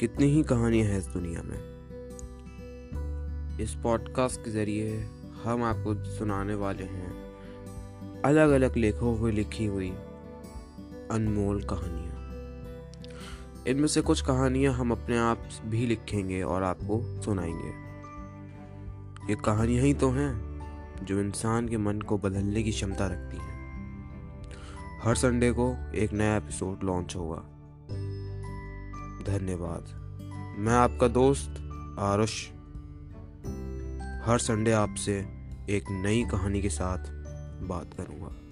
कितनी ही कहानियाँ हैं इस दुनिया में। इस पॉडकास्ट के ज़रिए हम आपको सुनाने वाले हैं अलग अलग लेखों में लिखी हुई अनमोल कहानियाँ। इनमें से कुछ कहानियाँ हम अपने आप भी लिखेंगे और आपको सुनाएँगे। ये कहानियाँ ही तो हैं जो इंसान के मन को बदलने की क्षमता रखती हैं। हर संडे को एक नया एपिसोड लॉन्च होगा। धन्यवाद। मैं आपका दोस्त आरुष। हर संडे आपसे एक नई कहानी के साथ बात करूँगा।